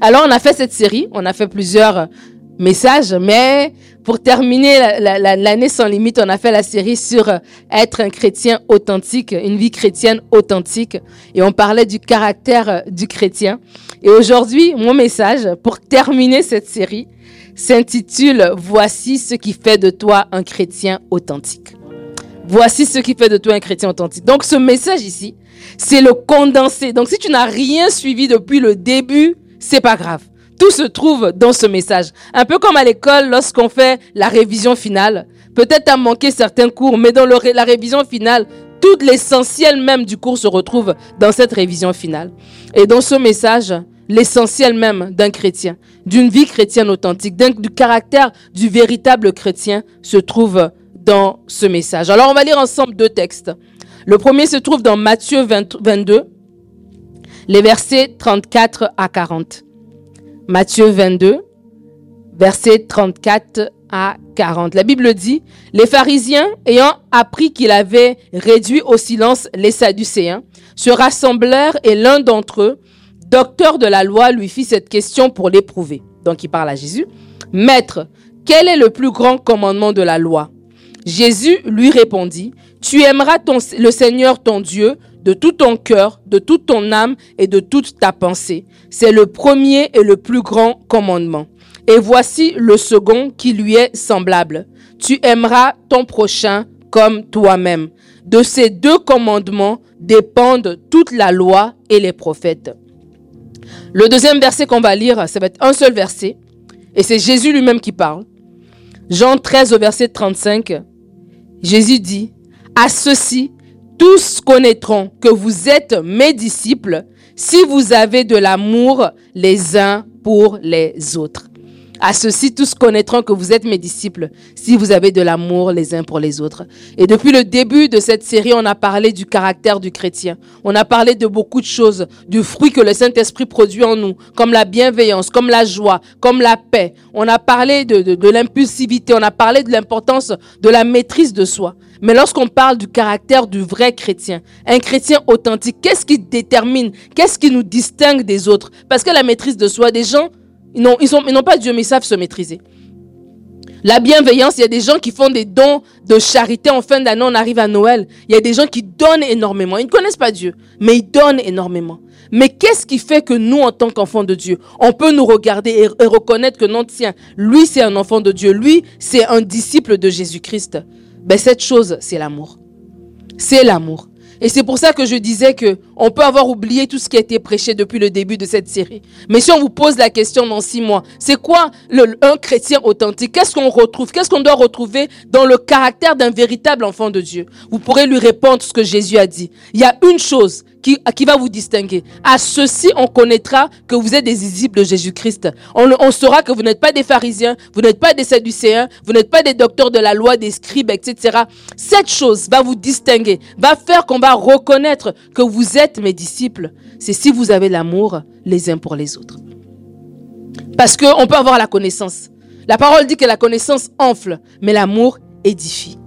Alors on a fait cette série, on a fait plusieurs messages, mais pour terminer l'année sans limite, on a fait la série sur être un chrétien authentique, une vie chrétienne authentique, et on parlait du caractère du chrétien. Et aujourd'hui, mon message pour terminer cette série s'intitule Voici ce qui fait de toi un chrétien authentique. Voici ce qui fait de toi un chrétien authentique. Donc ce message ici, c'est le condensé. Donc si tu n'as rien suivi depuis le début, c'est pas grave. Tout se trouve dans ce message. Un peu comme à l'école lorsqu'on fait la révision finale. Peut-être tu as manqué certains cours, mais dans la révision finale, tout l'essentiel même du cours se retrouve dans cette révision finale. Et dans ce message, l'essentiel même d'un chrétien, d'une vie chrétienne authentique, du caractère du véritable chrétien se trouve dans ce message. Alors on va lire ensemble deux textes. Le premier se trouve dans Matthieu 22, les versets 34 à 40. Matthieu 22, versets 34 à 40. La Bible dit, les pharisiens, ayant appris qu'il avait réduit au silence les Sadducéens, se rassemblèrent et l'un d'entre eux, docteur de la loi, lui fit cette question pour l'éprouver. Donc il parle à Jésus. Maître, quel est le plus grand commandement de la loi? Jésus lui répondit, Tu aimeras le Seigneur ton Dieu de tout ton cœur, de toute ton âme et de toute ta pensée. C'est le premier et le plus grand commandement. Et voici le second qui lui est semblable. Tu aimeras ton prochain comme toi-même. De ces deux commandements dépendent toute la loi et les prophètes. Le deuxième verset qu'on va lire, ça va être un seul verset. Et c'est Jésus lui-même qui parle. Jean 13 au verset 35. Jésus dit, à ceci, tous connaîtront que vous êtes mes disciples si vous avez de l'amour les uns pour les autres. À ceci, tous connaîtront que vous êtes mes disciples si vous avez de l'amour les uns pour les autres. Et depuis le début de cette série, on a parlé du caractère du chrétien. On a parlé de beaucoup de choses, du fruit que le Saint-Esprit produit en nous, comme la bienveillance, comme la joie, comme la paix. On a parlé de, de, de l'impulsivité, on a parlé de l'importance de la maîtrise de soi. Mais lorsqu'on parle du caractère du vrai chrétien, un chrétien authentique, qu'est-ce qui détermine, qu'est-ce qui nous distingue des autres? Parce que la maîtrise de soi, des gens ils n'ont pas Dieu, mais ils savent se maîtriser. La bienveillance, il y a des gens qui font des dons de charité en fin d'année, on arrive à Noël. Il y a des gens qui donnent énormément. Ils ne connaissent pas Dieu, mais ils donnent énormément. Mais qu'est-ce qui fait que nous, en tant qu'enfants de Dieu, on peut nous regarder et, reconnaître que non, tiens, lui, c'est un enfant de Dieu, lui, c'est un disciple de Jésus-Christ? Ben, cette chose, c'est l'amour. C'est l'amour. Et c'est pour ça que je disais que on peut avoir oublié tout ce qui a été prêché depuis le début de cette série. Mais si on vous pose la question dans six mois, c'est quoi un chrétien authentique? Qu'est-ce qu'on retrouve? Qu'est-ce qu'on doit retrouver dans le caractère d'un véritable enfant de Dieu? Vous pourrez lui répondre ce que Jésus a dit. Il y a une chose qui, qui va vous distinguer. À ceci, on connaîtra que vous êtes des disciples de Jésus-Christ. On, on saura que vous n'êtes pas des pharisiens, vous n'êtes pas des sadducéens, vous n'êtes pas des docteurs de la loi, des scribes, etc. Cette chose va vous distinguer, va faire qu'on va reconnaître que vous êtes mes disciples. C'est si vous avez l'amour les uns pour les autres. Parce qu'on peut avoir la connaissance. La parole dit que la connaissance enfle, mais l'amour édifie.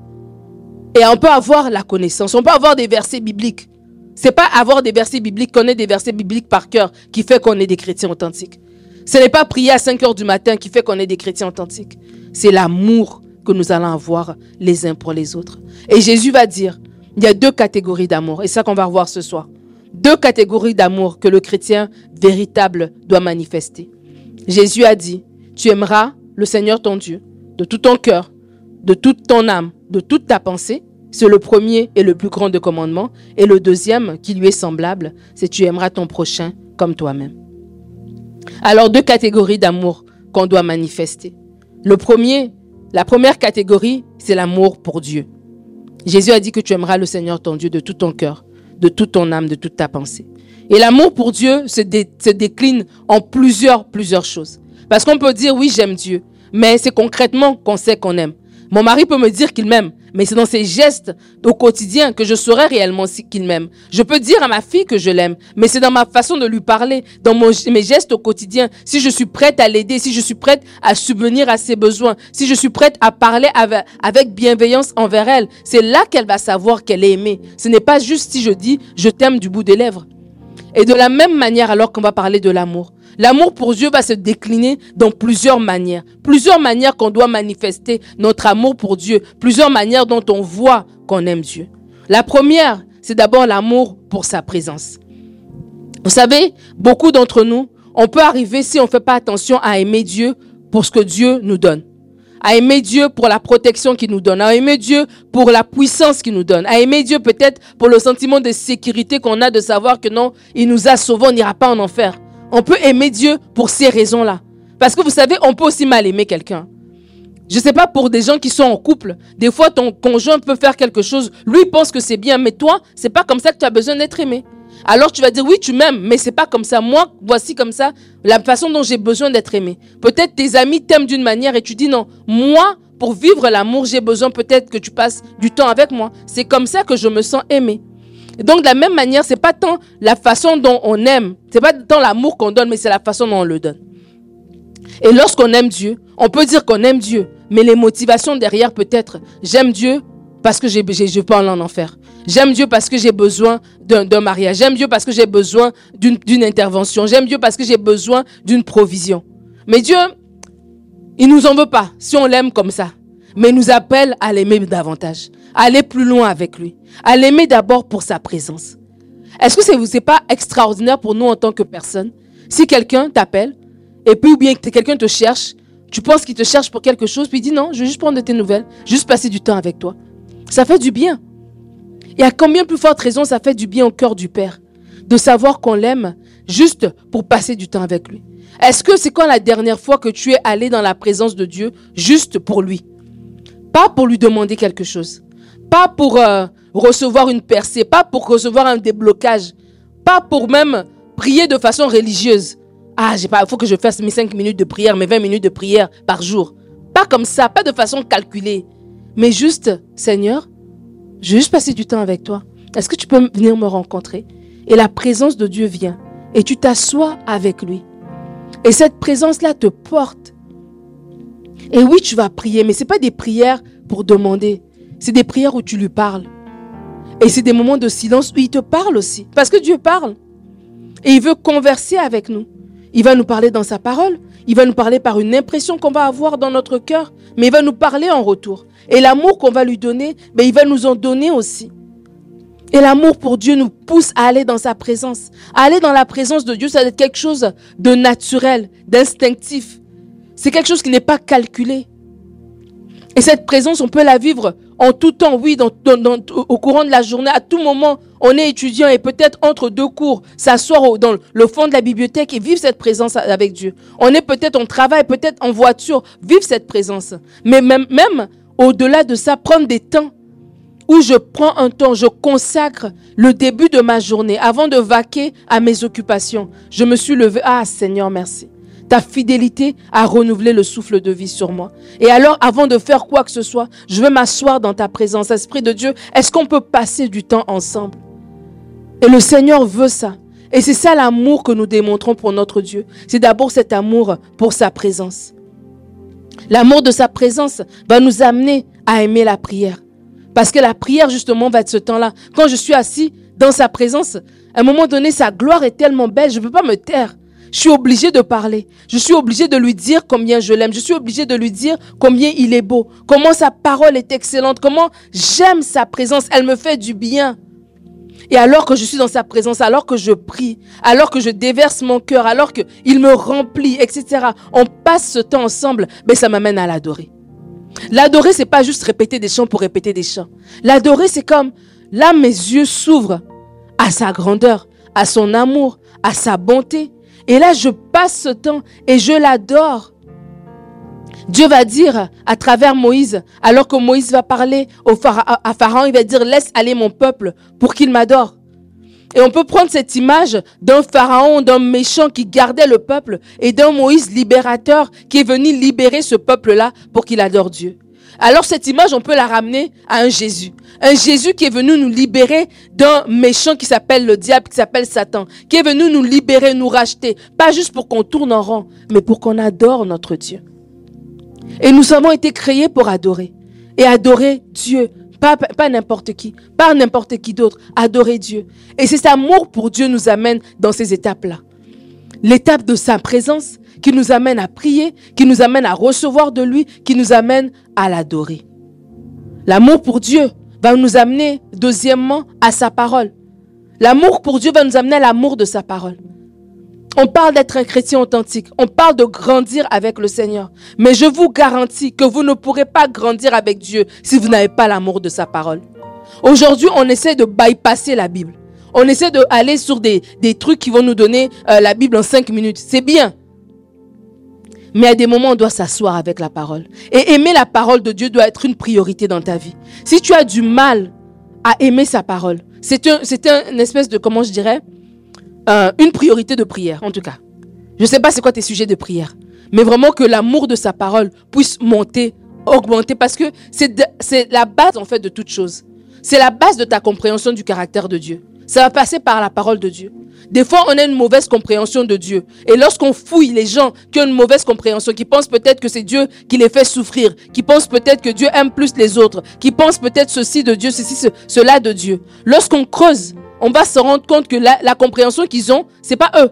Et on peut avoir la connaissance, on peut avoir des versets bibliques. C'est pas avoir des versets bibliques, connaître des versets bibliques par cœur qui fait qu'on est des chrétiens authentiques. Ce n'est pas prier à 5 heures du matin qui fait qu'on est des chrétiens authentiques. C'est l'amour que nous allons avoir les uns pour les autres. Et Jésus va dire, il y a deux catégories d'amour, et ça qu'on va revoir ce soir. Deux catégories d'amour que le chrétien véritable doit manifester. Jésus a dit, tu aimeras le Seigneur ton Dieu de tout ton cœur, de toute ton âme, de toute ta pensée c'est le premier et le plus grand de commandements. Et le deuxième, qui lui est semblable, c'est tu aimeras ton prochain comme toi-même. Alors, deux catégories d'amour qu'on doit manifester. Le premier, la première catégorie, c'est l'amour pour Dieu. Jésus a dit que tu aimeras le Seigneur ton Dieu de tout ton cœur, de toute ton âme, de toute ta pensée. Et l'amour pour Dieu se, se décline en plusieurs, plusieurs choses. Parce qu'on peut dire, oui, j'aime Dieu, mais c'est concrètement qu'on sait qu'on aime. Mon mari peut me dire qu'il m'aime, mais c'est dans ses gestes au quotidien que je saurai réellement qu'il m'aime. Je peux dire à ma fille que je l'aime, mais c'est dans ma façon de lui parler, dans mes gestes au quotidien. Si je suis prête à l'aider, si je suis prête à subvenir à ses besoins, si je suis prête à parler avec, avec bienveillance envers elle, c'est là qu'elle va savoir qu'elle est aimée. Ce n'est pas juste si je dis je t'aime du bout des lèvres. Et de la même manière, alors qu'on va parler de l'amour, L'amour pour Dieu va se décliner dans plusieurs manières. Plusieurs manières qu'on doit manifester notre amour pour Dieu. Plusieurs manières dont on voit qu'on aime Dieu. La première, c'est d'abord l'amour pour sa présence. Vous savez, beaucoup d'entre nous, on peut arriver, si on ne fait pas attention, à aimer Dieu pour ce que Dieu nous donne. À aimer Dieu pour la protection qu'il nous donne. À aimer Dieu pour la puissance qu'il nous donne. À aimer Dieu peut-être pour le sentiment de sécurité qu'on a de savoir que non, il nous a sauvés, on n'ira pas en enfer. On peut aimer Dieu pour ces raisons-là. Parce que vous savez, on peut aussi mal aimer quelqu'un. Je ne sais pas pour des gens qui sont en couple. Des fois, ton conjoint peut faire quelque chose. Lui pense que c'est bien, mais toi, c'est pas comme ça que tu as besoin d'être aimé. Alors tu vas dire oui, tu m'aimes, mais c'est pas comme ça. Moi, voici comme ça la façon dont j'ai besoin d'être aimé. Peut-être tes amis t'aiment d'une manière et tu dis non. Moi, pour vivre l'amour, j'ai besoin peut-être que tu passes du temps avec moi. C'est comme ça que je me sens aimé. Donc de la même manière, c'est pas tant la façon dont on aime, c'est pas tant l'amour qu'on donne, mais c'est la façon dont on le donne. Et lorsqu'on aime Dieu, on peut dire qu'on aime Dieu, mais les motivations derrière peut-être j'aime Dieu parce que j'ai, je peux aller en enfer. J'aime Dieu parce que j'ai besoin d'un mariage. J'aime Dieu parce que j'ai besoin d'une intervention. J'aime Dieu parce que j'ai besoin d'une provision. Mais Dieu, il nous en veut pas si on l'aime comme ça. Mais il nous appelle à l'aimer davantage, aller plus loin avec lui, à l'aimer d'abord pour sa présence. Est-ce que c'est n'est pas extraordinaire pour nous en tant que personne Si quelqu'un t'appelle et puis ou bien quelqu'un te cherche, tu penses qu'il te cherche pour quelque chose, puis il dit non, je veux juste prendre de tes nouvelles, juste passer du temps avec toi. Ça fait du bien. Et à combien plus forte raison ça fait du bien au cœur du Père de savoir qu'on l'aime juste pour passer du temps avec lui. Est-ce que c'est quand la dernière fois que tu es allé dans la présence de Dieu juste pour lui? Pas pour lui demander quelque chose. Pas pour euh, recevoir une percée. Pas pour recevoir un déblocage. Pas pour même prier de façon religieuse. Ah, j'ai pas, il faut que je fasse mes 5 minutes de prière, mes 20 minutes de prière par jour. Pas comme ça, pas de façon calculée. Mais juste, Seigneur, juste passer du temps avec toi. Est-ce que tu peux venir me rencontrer? Et la présence de Dieu vient. Et tu t'assois avec lui. Et cette présence-là te porte. Et oui, tu vas prier, mais ce n'est pas des prières pour demander. C'est des prières où tu lui parles. Et c'est des moments de silence où il te parle aussi. Parce que Dieu parle. Et il veut converser avec nous. Il va nous parler dans sa parole. Il va nous parler par une impression qu'on va avoir dans notre cœur. Mais il va nous parler en retour. Et l'amour qu'on va lui donner, mais il va nous en donner aussi. Et l'amour pour Dieu nous pousse à aller dans sa présence. aller dans la présence de Dieu, ça doit être quelque chose de naturel, d'instinctif. C'est quelque chose qui n'est pas calculé. Et cette présence, on peut la vivre en tout temps, oui, au courant de la journée, à tout moment. On est étudiant et peut-être entre deux cours, s'asseoir dans le fond de la bibliothèque et vivre cette présence avec Dieu. On est peut-être en travail, peut-être en voiture, vivre cette présence. Mais même, même au-delà de ça, prendre des temps où je prends un temps, je consacre le début de ma journée avant de vaquer à mes occupations. Je me suis levé. Ah Seigneur, merci. Ta fidélité a renouvelé le souffle de vie sur moi. Et alors, avant de faire quoi que ce soit, je veux m'asseoir dans ta présence. Esprit de Dieu, est-ce qu'on peut passer du temps ensemble? Et le Seigneur veut ça. Et c'est ça l'amour que nous démontrons pour notre Dieu. C'est d'abord cet amour pour sa présence. L'amour de sa présence va nous amener à aimer la prière. Parce que la prière, justement, va être ce temps-là. Quand je suis assis dans sa présence, à un moment donné, sa gloire est tellement belle, je ne peux pas me taire. Je suis obligé de parler. Je suis obligé de lui dire combien je l'aime. Je suis obligé de lui dire combien il est beau. Comment sa parole est excellente. Comment j'aime sa présence. Elle me fait du bien. Et alors que je suis dans sa présence, alors que je prie, alors que je déverse mon cœur, alors qu'il me remplit, etc., on passe ce temps ensemble, mais ça m'amène à l'adorer. L'adorer, c'est pas juste répéter des chants pour répéter des chants. L'adorer, c'est comme là, mes yeux s'ouvrent à sa grandeur, à son amour, à sa bonté. Et là, je passe ce temps et je l'adore. Dieu va dire à travers Moïse, alors que Moïse va parler au à Pharaon, il va dire, laisse aller mon peuple pour qu'il m'adore. Et on peut prendre cette image d'un pharaon, d'un méchant qui gardait le peuple et d'un Moïse libérateur qui est venu libérer ce peuple-là pour qu'il adore Dieu. Alors cette image, on peut la ramener à un Jésus. Un Jésus qui est venu nous libérer d'un méchant qui s'appelle le diable, qui s'appelle Satan, qui est venu nous libérer, nous racheter. Pas juste pour qu'on tourne en rond, mais pour qu'on adore notre Dieu. Et nous avons été créés pour adorer. Et adorer Dieu, pas, pas n'importe qui, pas n'importe qui d'autre, adorer Dieu. Et cet amour pour Dieu nous amène dans ces étapes-là. L'étape de sa présence qui nous amène à prier, qui nous amène à recevoir de lui, qui nous amène à l'adorer. L'amour pour Dieu va nous amener, deuxièmement, à sa parole. L'amour pour Dieu va nous amener à l'amour de sa parole. On parle d'être un chrétien authentique. On parle de grandir avec le Seigneur. Mais je vous garantis que vous ne pourrez pas grandir avec Dieu si vous n'avez pas l'amour de sa parole. Aujourd'hui, on essaie de bypasser la Bible. On essaie d'aller sur des, trucs qui vont nous donner euh, la Bible en cinq minutes. C'est bien. Mais à des moments, on doit s'asseoir avec la parole. Et aimer la parole de Dieu doit être une priorité dans ta vie. Si tu as du mal à aimer sa parole, c'est un, une espèce de, comment je dirais, euh, une priorité de prière, en tout cas. Je ne sais pas c'est quoi tes sujets de prière, mais vraiment que l'amour de sa parole puisse monter, augmenter, parce que c'est la base, en fait, de toute chose. C'est la base de ta compréhension du caractère de Dieu. Ça va passer par la parole de Dieu. Des fois, on a une mauvaise compréhension de Dieu. Et lorsqu'on fouille les gens qui ont une mauvaise compréhension, qui pensent peut-être que c'est Dieu qui les fait souffrir, qui pensent peut-être que Dieu aime plus les autres, qui pensent peut-être ceci de Dieu, ceci, cela de Dieu. Lorsqu'on creuse, on va se rendre compte que la, compréhension qu'ils ont, c'est pas eux.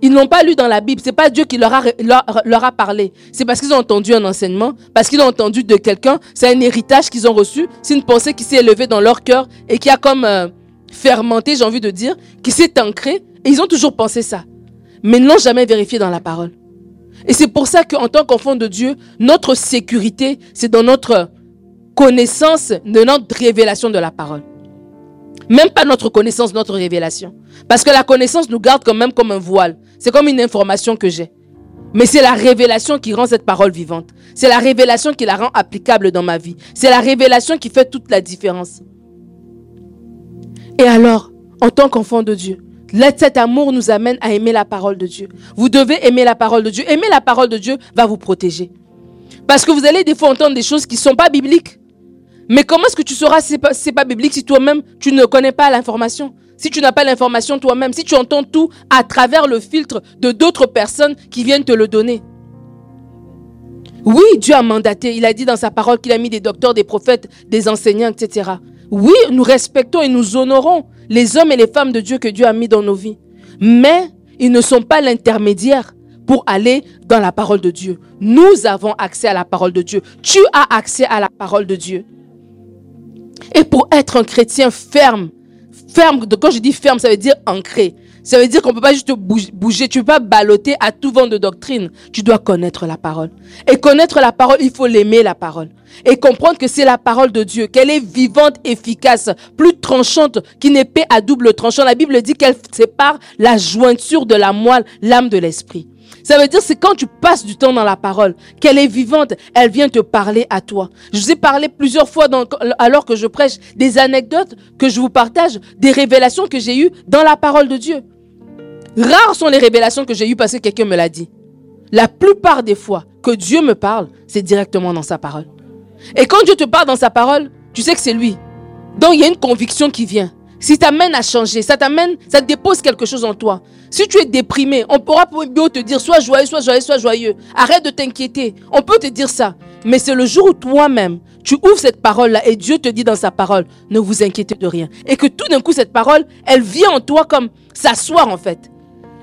Ils n'ont pas lu dans la Bible. C'est pas Dieu qui leur a, parlé. C'est parce qu'ils ont entendu un enseignement, parce qu'ils ont entendu de quelqu'un. C'est un héritage qu'ils ont reçu. C'est une pensée qui s'est élevée dans leur cœur et qui a comme euh, fermenté, j'ai envie de dire, qui s'est ancrée. Et ils ont toujours pensé ça. Mais n'ont jamais vérifié dans la parole. Et c'est pour ça qu'en tant qu'enfant de Dieu, notre sécurité, c'est dans notre connaissance de notre révélation de la parole. Même pas notre connaissance, notre révélation. Parce que la connaissance nous garde quand même comme un voile. C'est comme une information que j'ai. Mais c'est la révélation qui rend cette parole vivante. C'est la révélation qui la rend applicable dans ma vie. C'est la révélation qui fait toute la différence. Et alors, en tant qu'enfant de Dieu, cet amour nous amène à aimer la parole de Dieu. Vous devez aimer la parole de Dieu. Aimer la parole de Dieu va vous protéger. Parce que vous allez des fois entendre des choses qui ne sont pas bibliques. Mais comment est-ce que tu sauras si ce n'est pas, biblique si toi-même tu ne connais pas l'information? Si tu n'as pas l'information toi-même, si tu entends tout à travers le filtre de d'autres personnes qui viennent te le donner. Oui, Dieu a mandaté. Il a dit dans sa parole qu'il a mis des docteurs, des prophètes, des enseignants, etc. Oui, nous respectons et nous honorons les hommes et les femmes de Dieu que Dieu a mis dans nos vies. Mais ils ne sont pas l'intermédiaire pour aller dans la parole de Dieu. Nous avons accès à la parole de Dieu. Tu as accès à la parole de Dieu. Et pour être un chrétien ferme, ferme, quand je dis ferme, ça veut dire ancré. Ça veut dire qu'on ne peut pas juste bouger, tu ne peux pas balloter à tout vent de doctrine. Tu dois connaître la parole. Et connaître la parole, il faut l'aimer la parole. Et comprendre que c'est la parole de Dieu, qu'elle est vivante, efficace, plus tranchante qu'une épée à double tranchant. La Bible dit qu'elle sépare la jointure de la moelle, l'âme de l'esprit. Ça veut dire c'est quand tu passes du temps dans la parole, qu'elle est vivante, elle vient te parler à toi. Je vous ai parlé plusieurs fois alors que je prêche des anecdotes que je vous partage, des révélations que j'ai eues dans la parole de Dieu. Rares sont les révélations que j'ai eues parce que quelqu'un me l'a dit. La plupart des fois que Dieu me parle, c'est directement dans sa parole. Et quand Dieu te parle dans sa parole, tu sais que c'est lui. Donc il y a une conviction qui vient. Si t'amène à changer, ça t'amène, ça dépose quelque chose en toi. Si tu es déprimé, on pourra bien te dire sois joyeux, sois joyeux, sois joyeux. Arrête de t'inquiéter. On peut te dire ça. Mais c'est le jour où toi-même, tu ouvres cette parole-là et Dieu te dit dans sa parole, ne vous inquiétez de rien. Et que tout d'un coup, cette parole, elle vient en toi comme s'asseoir en fait.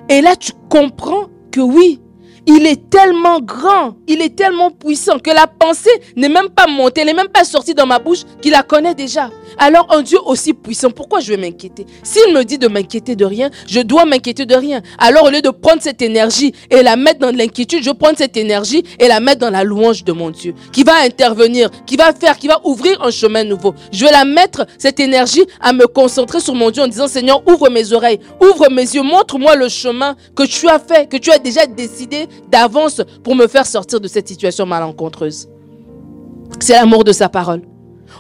Et là, tu comprends que oui, il est tellement grand, il est tellement puissant que la pensée n'est même pas montée, n'est même pas sortie dans ma bouche, qu'il la connaît déjà. Alors un Dieu aussi puissant, pourquoi je vais m'inquiéter? S'il me dit de m'inquiéter de rien, je dois m'inquiéter de rien. Alors au lieu de prendre cette énergie et la mettre dans l'inquiétude, je prends cette énergie et la mettre dans la louange de mon Dieu, qui va intervenir, qui va faire, qui va ouvrir un chemin nouveau. Je vais la mettre, cette énergie, à me concentrer sur mon Dieu en disant, Seigneur, ouvre mes oreilles, ouvre mes yeux, montre-moi le chemin que tu as fait, que tu as déjà décidé d'avance pour me faire sortir de cette situation malencontreuse. C'est l'amour de sa parole.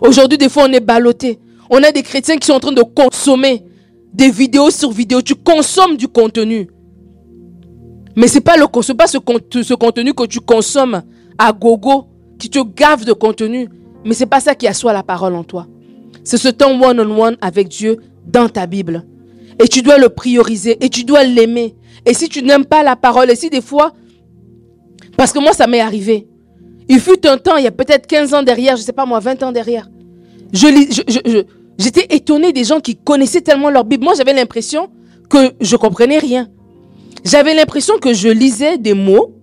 Aujourd'hui, des fois, on est ballotté. On a des chrétiens qui sont en train de consommer des vidéos sur vidéos. Tu consommes du contenu. Mais ce n'est pas, le, pas ce, ce contenu que tu consommes à gogo, qui te gave de contenu. Mais ce n'est pas ça qui assoit la parole en toi. C'est ce temps one-on-one avec Dieu dans ta Bible. Et tu dois le prioriser et tu dois l'aimer. Et si tu n'aimes pas la parole, et si des fois, parce que moi ça m'est arrivé, il fut un temps, il y a peut-être 15 ans derrière, je ne sais pas moi, 20 ans derrière. J'étais je, étonné des gens qui connaissaient tellement leur Bible. Moi, j'avais l'impression que je comprenais rien. J'avais l'impression que je lisais des mots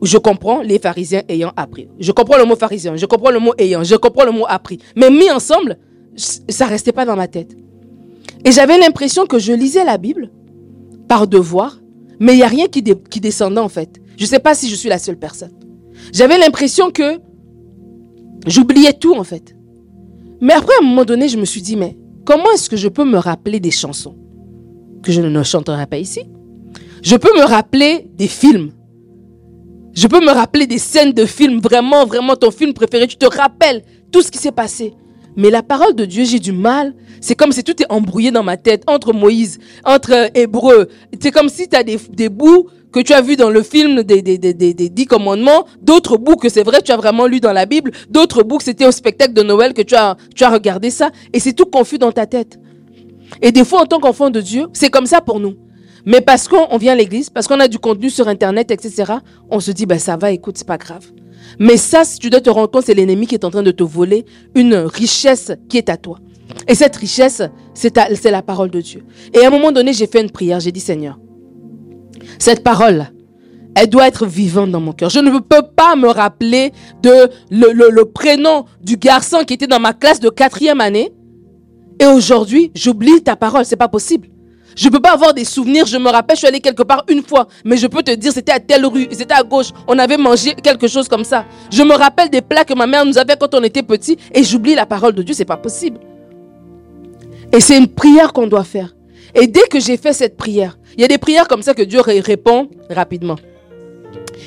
où je comprends les pharisiens ayant appris. Je comprends le mot pharisien, je comprends le mot ayant, je comprends le mot appris. Mais mis ensemble, ça restait pas dans ma tête. Et j'avais l'impression que je lisais la Bible par devoir, mais il n'y a rien qui descendait en fait. Je ne sais pas si je suis la seule personne. J'avais l'impression que j'oubliais tout en fait. Mais après, à un moment donné, je me suis dit, mais comment est-ce que je peux me rappeler des chansons que je ne chanterai pas ici? Je peux me rappeler des films. Je peux me rappeler des scènes de films, vraiment, vraiment ton film préféré. Tu te rappelles tout ce qui s'est passé. Mais la parole de Dieu, j'ai du mal. C'est comme si tout est embrouillé dans ma tête, entre Moïse, entre Hébreu. C'est comme si tu as des, des, bouts que tu as vus dans le film des, des, des, des, dix commandements, d'autres bouts c'est vrai, tu as vraiment lu dans la Bible, d'autres bouts c'était au spectacle de Noël que tu as, tu as regardé ça, et c'est tout confus dans ta tête. Et des fois, en tant qu'enfant de Dieu, c'est comme ça pour nous. Mais parce qu'on vient à l'église, parce qu'on a du contenu sur Internet, etc., on se dit, ben ça va, écoute, c'est pas grave. Mais ça, tu dois te rendre compte, c'est l'ennemi qui est en train de te voler une richesse qui est à toi. Et cette richesse, c'est la parole de Dieu. Et à un moment donné, j'ai fait une prière. J'ai dit, Seigneur, cette parole, elle doit être vivante dans mon cœur. Je ne peux pas me rappeler de le, prénom du garçon qui était dans ma classe de quatrième année. Et aujourd'hui, j'oublie ta parole. C'est pas possible. Je ne peux pas avoir des souvenirs. Je me rappelle, je suis allé quelque part une fois, mais je peux te dire, c'était à telle rue, c'était à gauche. On avait mangé quelque chose comme ça. Je me rappelle des plats que ma mère nous avait quand on était petit et j'oublie la parole de Dieu. C'est pas possible. Et c'est une prière qu'on doit faire. Et dès que j'ai fait cette prière, il y a des prières comme ça que Dieu répond rapidement.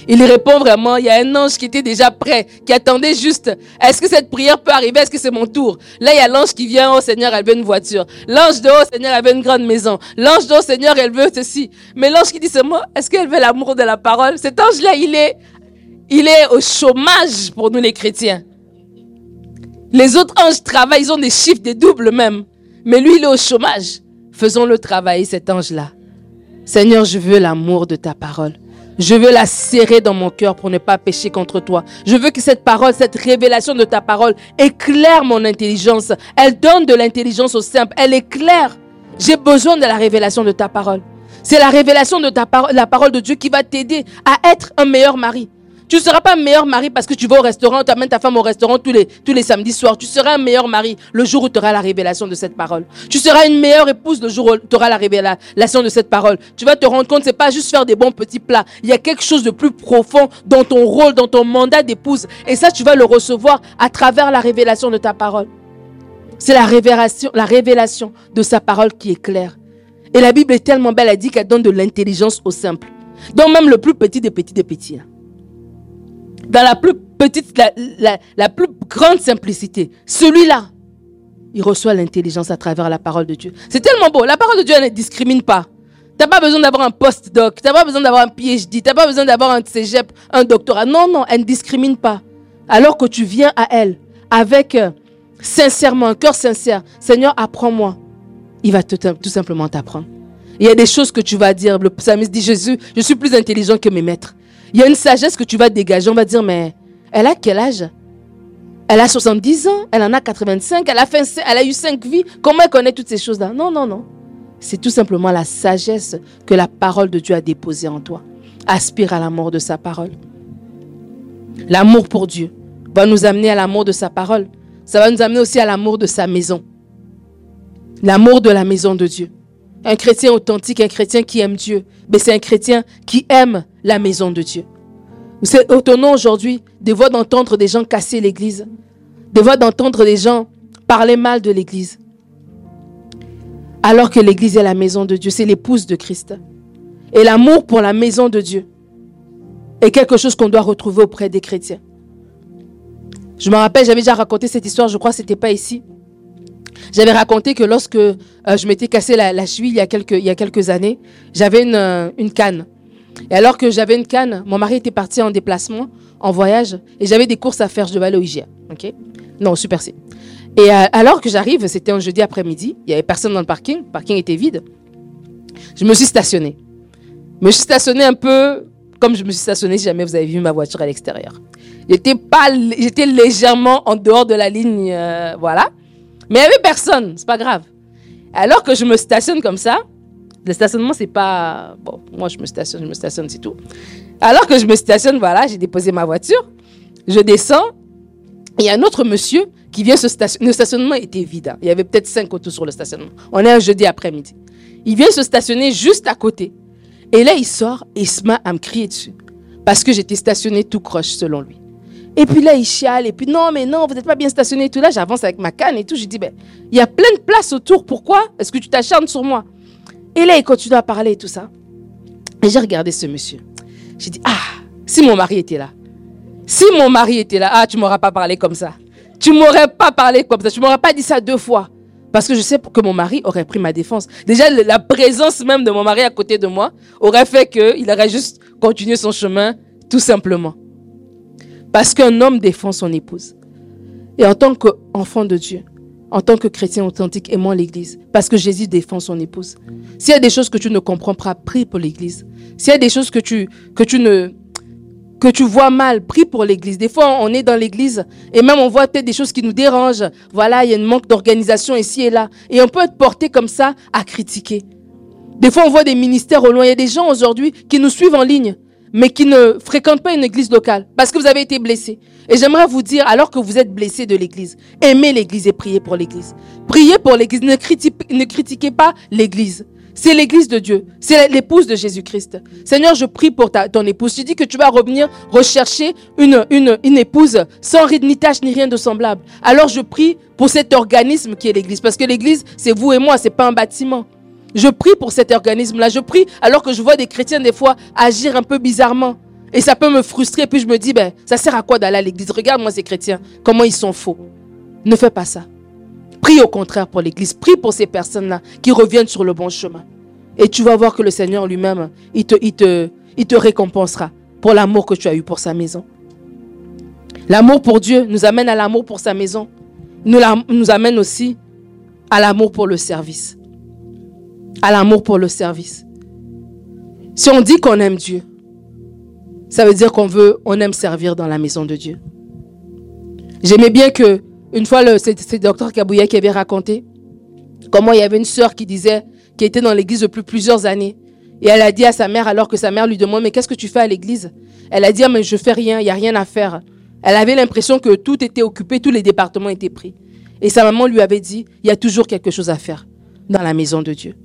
Il répond vraiment, il y a un ange qui était déjà prêt, qui attendait juste. Est-ce que cette prière peut arriver Est-ce que c'est mon tour? Là, il y a l'ange qui vient, oh Seigneur, elle veut une voiture. L'ange de, oh Seigneur, elle veut une grande maison. L'ange de, oh Seigneur, elle veut ceci. Mais l'ange qui dit c'est moi, est-ce qu'elle veut l'amour de la parole? Cet ange-là, il est, il est au chômage pour nous les chrétiens. Les autres anges travaillent, ils ont des chiffres, des doubles même. Mais lui, il est au chômage. Faisons-le travailler, cet ange-là. Seigneur, je veux l'amour de ta parole. Je veux la serrer dans mon cœur pour ne pas pécher contre toi. Je veux que cette parole, cette révélation de ta parole éclaire mon intelligence. Elle donne de l'intelligence au simple. Elle éclaire. J'ai besoin de la révélation de ta parole. C'est la révélation de ta parole, la parole de Dieu qui va t'aider à être un meilleur mari. Tu ne seras pas un meilleur mari parce que tu vas au restaurant, tu amènes ta femme au restaurant tous les, samedis soirs. Tu seras un meilleur mari le jour où tu auras la révélation de cette parole. Tu seras une meilleure épouse le jour où tu auras la révélation de cette parole. Tu vas te rendre compte, c'est pas juste faire des bons petits plats. Il y a quelque chose de plus profond dans ton rôle, dans ton mandat d'épouse. Et ça, tu vas le recevoir à travers la révélation de ta parole. C'est la révélation, la révélation de sa parole qui est claire. Et la Bible est tellement belle, elle dit qu'elle donne de l'intelligence au simple. Donc même le plus petit des petits des petits. Hein dans la plus petite, la, plus grande simplicité. Celui-là, il reçoit l'intelligence à travers la parole de Dieu. C'est tellement beau. La parole de Dieu, elle ne discrimine pas. Tu n'as pas besoin d'avoir un post-doc, tu n'as pas besoin d'avoir un PhD, tu n'as pas besoin d'avoir un cégep, un doctorat. Non, non, elle ne discrimine pas. Alors que tu viens à elle avec euh, sincèrement, un cœur sincère, Seigneur, apprends-moi. Il va tout simplement t'apprendre. Il y a des choses que tu vas dire. Le psalmiste dit, Jésus, je suis plus intelligent que mes maîtres. Il y a une sagesse que tu vas dégager. On va dire, mais elle a quel âge? Elle a 70 ans, elle en a 85, elle a, elle a eu 5 vies. Comment elle connaît toutes ces choses-là? Non, non, non. C'est tout simplement la sagesse que la parole de Dieu a déposée en toi. Aspire à l'amour de sa parole. L'amour pour Dieu va nous amener à l'amour de sa parole. Ça va nous amener aussi à l'amour de sa maison. L'amour de la maison de Dieu. Un chrétien authentique, un chrétien qui aime Dieu, mais c'est un chrétien qui aime la maison de Dieu. C'est étonnant aujourd'hui de voir d'entendre des gens casser l'église, de voir d'entendre des gens parler mal de l'église. Alors que l'église est la maison de Dieu, c'est l'épouse de Christ. Et l'amour pour la maison de Dieu est quelque chose qu'on doit retrouver auprès des chrétiens. Je me rappelle, j'avais déjà raconté cette histoire, je crois que ce n'était pas ici. J'avais raconté que lorsque euh, je m'étais cassé la, cheville il y a quelques, années, j'avais une, euh, une canne. Et alors que j'avais une canne, mon mari était parti en déplacement, en voyage, et j'avais des courses à faire. Je devais aller au IGA. OK? Non, Super C. Et euh, alors que j'arrive, c'était un jeudi après-midi, il n'y avait personne dans le parking, le parking était vide. Je me suis stationné. Je me suis stationné un peu comme je me suis stationné si jamais vous avez vu ma voiture à l'extérieur. J'étais j'étais légèrement en dehors de la ligne, voilà. Mais il n'y avait personne, c'est pas grave. Alors que je me stationne comme ça, Le stationnement, c'est pas. Bon, moi, je me stationne, je me stationne, c'est tout. Alors que je me stationne, voilà, j'ai déposé ma voiture. Je descends. Il y a un autre monsieur qui vient se stationner. Le stationnement était vide. Hein. Il y avait peut-être cinq autos sur le stationnement. On est un jeudi après-midi. Il vient se stationner juste à côté. Et là, il sort et il se met à me crier dessus. Parce que j'étais stationné tout croche, selon lui. Et puis là, il chiale. Et puis non, mais non, vous n'êtes pas bien stationné et tout. Là, j'avance avec ma canne et tout. Je dis, ben, il y a plein de places autour. Pourquoi est-ce que tu t'acharnes sur moi? Et là, il continue à parler et tout ça. Et j'ai regardé ce monsieur. J'ai dit, ah, si mon mari était là. Si mon mari était là, ah, tu m'auras pas parlé comme ça. Tu m'aurais pas parlé comme ça. Tu m'aurais pas dit ça deux fois. Parce que je sais que mon mari aurait pris ma défense. Déjà, la présence même de mon mari à côté de moi aurait fait qu'il aurait juste continué son chemin, tout simplement. Parce qu'un homme défend son épouse. Et en tant qu'enfant de Dieu, en tant que chrétien authentique, aimant l'Église, parce que Jésus défend son épouse. S'il y a des choses que tu ne comprends pas, prie pour l'Église. S'il y a des choses que tu, que tu que tu vois mal, prie pour l'église. Des fois, on est dans l'église et même on voit peut-être des choses qui nous dérangent. Voilà, il y a un manque d'organisation ici et là. Et on peut être porté comme ça à critiquer. Des fois, on voit des ministères au loin. Il y a des gens aujourd'hui qui nous suivent en ligne mais qui ne fréquentent pas une église locale parce que vous avez été blessé. Et j'aimerais vous dire, alors que vous êtes blessé de l'église, aimez l'église et priez pour l'église. Priez pour l'église, ne, ne critiquez pas l'église. C'est l'église de Dieu. C'est l'épouse de Jésus-Christ. Seigneur, je prie pour ta, ton épouse. Tu dis que tu vas revenir rechercher une, une, une épouse sans ride ni tâche ni rien de semblable. Alors je prie pour cet organisme qui est l'église. Parce que l'église, c'est vous et moi, c'est pas un bâtiment. Je prie pour cet organisme-là. Je prie alors que je vois des chrétiens des fois agir un peu bizarrement. Et ça peut me frustrer. Puis je me dis, ben, ça sert à quoi d'aller à l'église? Regarde-moi ces chrétiens, comment ils sont faux. Ne fais pas ça. Prie au contraire pour l'église. Prie pour ces personnes-là qui reviennent sur le bon chemin. Et tu vas voir que le Seigneur lui-même, il te, récompensera pour l'amour que tu as eu pour sa maison. L'amour pour Dieu nous amène à l'amour pour sa maison. Nous, nous amène aussi à l'amour pour le service à l'amour pour le service. Si on dit qu'on aime Dieu, ça veut dire qu'on veut, on aime servir dans la maison de Dieu. J'aimais bien que, une fois, c'est le docteur Kabouya qui avait raconté comment il y avait une sœur qui disait, qui était dans l'église depuis plusieurs années. Et elle a dit à sa mère, alors que sa mère lui demande, mais qu'est-ce que tu fais à l'église? Elle a dit, ah, mais je fais rien, il n'y a rien à faire. Elle avait l'impression que tout était occupé, tous les départements étaient pris. Et sa maman lui avait dit, il y a toujours quelque chose à faire dans la maison de Dieu.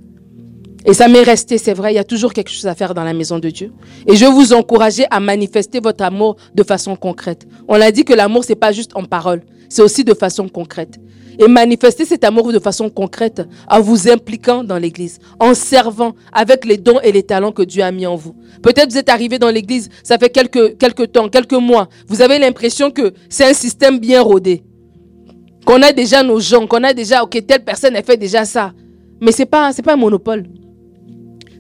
Et ça m'est resté, c'est vrai, il y a toujours quelque chose à faire dans la maison de Dieu. Et je vous encourager à manifester votre amour de façon concrète. On a dit que l'amour, c'est pas juste en parole, c'est aussi de façon concrète. Et manifester cet amour de façon concrète en vous impliquant dans l'église, en servant avec les dons et les talents que Dieu a mis en vous. Peut-être vous êtes arrivé dans l'église, ça fait quelques, quelques temps, quelques mois. Vous avez l'impression que c'est un système bien rodé. Qu'on a déjà nos gens, qu'on a déjà, ok, telle personne, elle fait déjà ça. Mais c'est pas, c'est pas un monopole.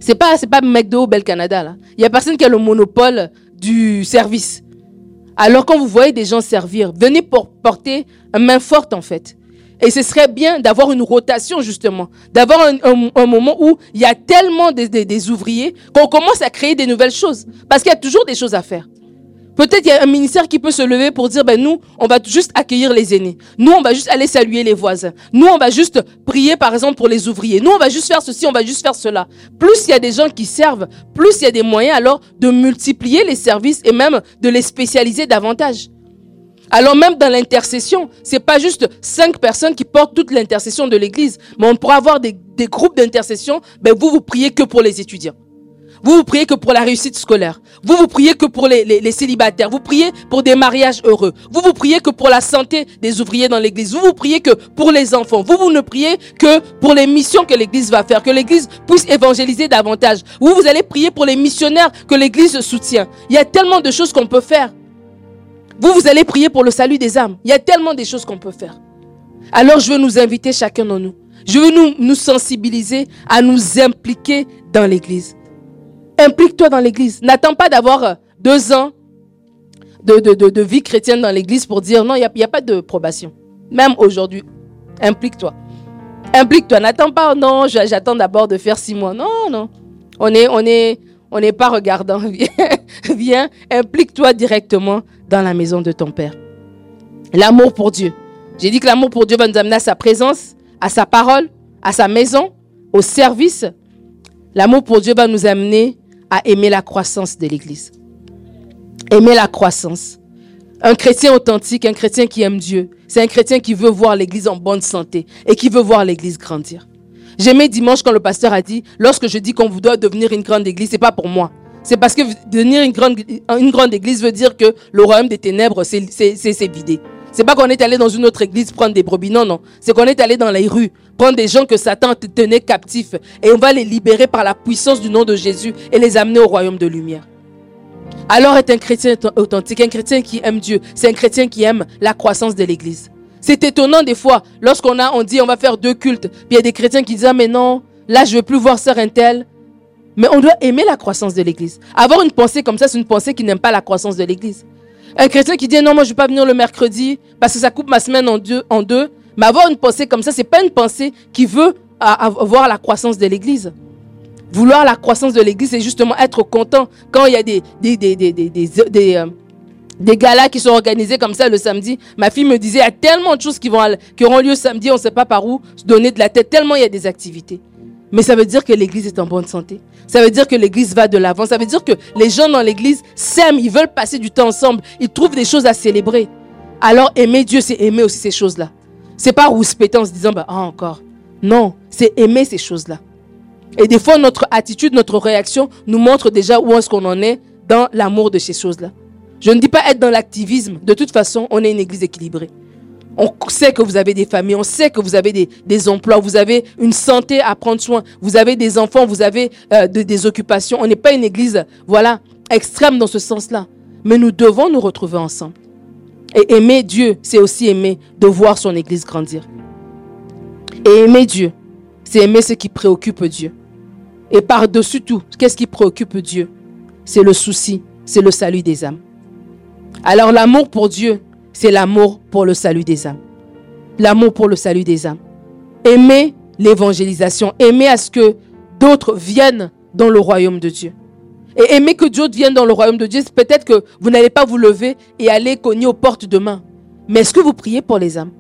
C'est pas, c'est pas McDo Bel Canada, là. Il y a personne qui a le monopole du service. Alors quand vous voyez des gens servir, venez pour porter une main forte, en fait. Et ce serait bien d'avoir une rotation, justement. D'avoir un, moment où il y a tellement des ouvriers qu'on commence à créer des nouvelles choses. Parce qu'il y a toujours des choses à faire. Peut-être il y a un ministère qui peut se lever pour dire, ben nous, on va juste accueillir les aînés. Nous, on va juste aller saluer les voisins. Nous, on va juste prier, par exemple, pour les ouvriers. Nous, on va juste faire ceci, on va juste faire cela. Plus il y a des gens qui servent, plus il y a des moyens alors de multiplier les services et même de les spécialiser davantage. Alors même dans l'intercession, c'est pas juste cinq personnes qui portent toute l'intercession de l'église, mais on pourra avoir des, des groupes d'intercession. Ben vous, vous priez que pour les étudiants. Vous, vous priez que pour la réussite scolaire. Vous, vous priez que pour les, les, célibataires. Vous priez pour des mariages heureux. Vous, vous priez que pour la santé des ouvriers dans l'église. Vous, vous priez que pour les enfants. Vous, vous ne priez que pour les missions que l'église va faire, que l'église puisse évangéliser davantage. Vous, vous allez prier pour les missionnaires que l'église soutient. Il y a tellement de choses qu'on peut faire. Vous, vous allez prier pour le salut des âmes. Il y a tellement de choses qu'on peut faire. Alors, je veux nous inviter chacun de nous. Je veux nous, nous sensibiliser à nous impliquer dans l'église. Implique-toi dans l'église. N'attends pas d'avoir euh, deux ans de, vie chrétienne dans l'église pour dire non, il n'y a, pas de probation. Même aujourd'hui, implique-toi. Implique-toi. N'attends pas, non, j'attends d'abord de faire six mois. Non, non. On n'est on est, on n'est pas regardant. Viens, viens implique-toi directement dans la maison de ton Père. L'amour pour Dieu. J'ai dit que l'amour pour Dieu va nous amener à sa présence, à sa parole, à sa maison, au service L'amour pour Dieu va nous amener à aimer la croissance de l'Église. Aimer la croissance. Un chrétien authentique, un chrétien qui aime Dieu, c'est un chrétien qui veut voir l'Église en bonne santé et qui veut voir l'Église grandir. J'aimais dimanche quand le pasteur a dit, lorsque je dis qu'on vous doit devenir une grande Église, c'est pas pour moi. C'est parce que devenir une grande, une grande Église veut dire que le royaume des ténèbres, c'est vidé. C'est pas qu'on est allé dans une autre église prendre des brebis, non, non. C'est qu'on est allé dans les rues prendre des gens que Satan tenait captifs et on va les libérer par la puissance du nom de Jésus et les amener au royaume de lumière. Alors est un chrétien authentique, un chrétien qui aime Dieu, c'est un chrétien qui aime la croissance de l'église. C'est étonnant des fois, lorsqu'on a, dit on va faire deux cultes, puis il y a des chrétiens qui disent ah, mais non, là je veux plus voir sœur Intel. Mais on doit aimer la croissance de l'église. Avoir une pensée comme ça, c'est une pensée qui n'aime pas la croissance de l'église. Un chrétien qui dit non, moi je ne vais pas venir le mercredi parce que ça coupe ma semaine en deux, en deux. Mais avoir une pensée comme ça, c'est pas une pensée qui veut avoir la croissance de l'église. Vouloir la croissance de l'église, c'est justement être content quand il y a des, des, des, des, des, des, euh, galas qui sont organisés comme ça le samedi. Ma fille me disait, il y a tellement de choses qui, vont, qui auront lieu samedi, on ne sait pas par où se donner de la tête, tellement il y a des activités. Mais ça veut dire que l'église est en bonne santé. Ça veut dire que l'église va de l'avant. Ça veut dire que les gens dans l'église s'aiment, ils veulent passer du temps ensemble, ils trouvent des choses à célébrer. Alors aimer Dieu, c'est aimer aussi ces choses-là. C'est pas rouspéter en se disant, bah, ah, encore. Non, c'est aimer ces choses-là. Et des fois, notre attitude, notre réaction nous montre déjà où est-ce qu'on en est dans l'amour de ces choses-là. Je ne dis pas être dans l'activisme. De toute façon, on est une église équilibrée. On sait que vous avez des familles, on sait que vous avez des, emplois, vous avez une santé à prendre soin, vous avez des enfants, vous avez euh, des occupations. On n'est pas une église, voilà, extrême dans ce sens-là. Mais nous devons nous retrouver ensemble. Et aimer Dieu, c'est aussi aimer de voir son église grandir. Et aimer Dieu, c'est aimer ce qui préoccupe Dieu. Et par-dessus tout, qu'est-ce qui préoccupe Dieu? C'est le souci, c'est le salut des âmes. Alors l'amour pour Dieu, c'est l'amour pour le salut des âmes. L'amour pour le salut des âmes. Aimer l'évangélisation, aimer à ce que d'autres viennent dans le royaume de Dieu. Et aimer que d'autres viennent dans le royaume de Dieu, peut-être que vous n'allez pas vous lever et aller cogner aux portes demain. Mais est-ce que vous priez pour les âmes?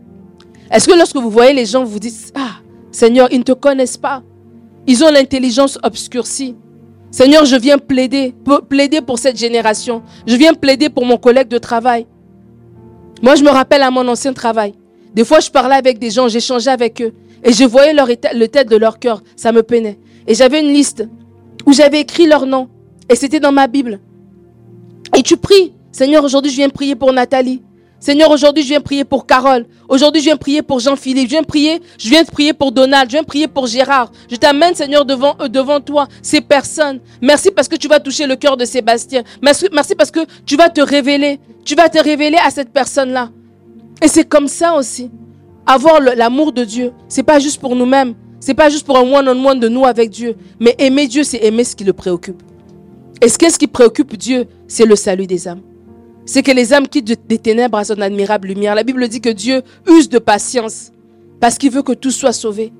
Est-ce que lorsque vous voyez les gens, vous dites, ah, Seigneur, ils ne te connaissent pas. Ils ont l'intelligence obscurcie. Seigneur, je viens plaider, plaider pour cette génération. Je viens plaider pour mon collègue de travail. Moi, je me rappelle à mon ancien travail. Des fois, je parlais avec des gens, j'échangeais avec eux. Et je voyais leur le tête de leur cœur. Ça me peinait. Et j'avais une liste où j'avais écrit leur nom. Et c'était dans ma Bible. Et tu pries. Seigneur, aujourd'hui, je viens prier pour Nathalie. Seigneur, aujourd'hui, je viens prier pour Carole. Aujourd'hui, je viens prier pour Jean-Philippe. Je viens prier, je viens prier pour Donald. Je viens prier pour Gérard. Je t'amène, Seigneur, devant eux, devant toi, ces personnes. Merci parce que tu vas toucher le cœur de Sébastien. Merci, parce que tu vas te révéler. Tu vas te révéler à cette personne-là. Et c'est comme ça aussi. Avoir l'amour de Dieu, c'est pas juste pour nous-mêmes. C'est pas juste pour un one-on-one de nous avec Dieu. Mais aimer Dieu, c'est aimer ce qui le préoccupe. Et ce qui préoccupe Dieu, c'est le salut des âmes c'est que les âmes quittent des ténèbres à son admirable lumière. La Bible dit que Dieu use de patience parce qu'il veut que tout soit sauvé.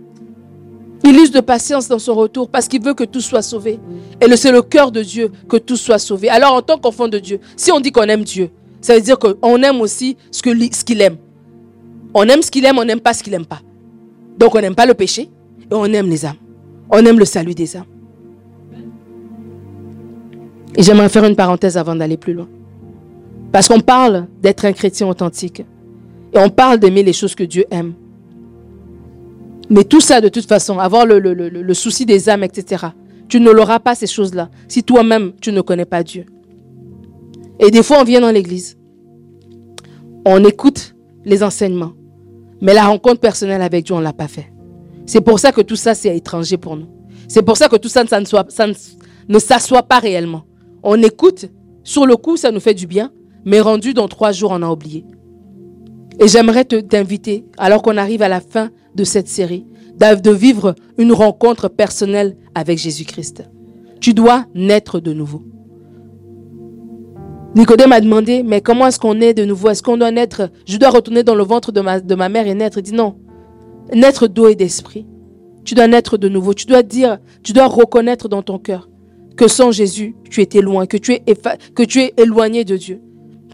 Il use de patience dans son retour parce qu'il veut que tout soit sauvé. Et c'est le cœur de Dieu que tout soit sauvé. Alors en tant qu'enfant de Dieu, si on dit qu'on aime Dieu, ça veut dire qu'on aime aussi ce qu'il aime. On aime ce qu'il aime, on n'aime pas ce qu'il n'aime pas. Donc on n'aime pas le péché et on aime les âmes. On aime le salut des âmes. Et j'aimerais faire une parenthèse avant d'aller plus loin. Parce qu'on parle d'être un chrétien authentique. Et on parle d'aimer les choses que Dieu aime. Mais tout ça, de toute façon, avoir le, souci des âmes, etc., tu ne l'auras pas ces choses-là si toi-même, tu ne connais pas Dieu. Et des fois, on vient dans l'église. On écoute les enseignements. Mais la rencontre personnelle avec Dieu, on ne l'a pas fait. C'est pour ça que tout ça, c'est étranger pour nous. C'est pour ça que tout ça, ne s'assoit pas réellement. On écoute, sur le coup, ça nous fait du bien, mais rendu dans trois jours, on a oublié. Et j'aimerais t'inviter, alors qu'on arrive à la fin de cette série, de vivre une rencontre personnelle avec Jésus-Christ. Tu dois naître de nouveau. Nicodème a demandé, mais comment est-ce qu'on est de nouveau? Est-ce qu'on doit naître? Je dois retourner dans le ventre de ma, mère et naître. Il dit non. Naître d'eau et d'esprit. Tu dois naître de nouveau. Tu dois dire, tu dois reconnaître dans ton cœur que sans Jésus, tu étais loin, que tu es éloigné de Dieu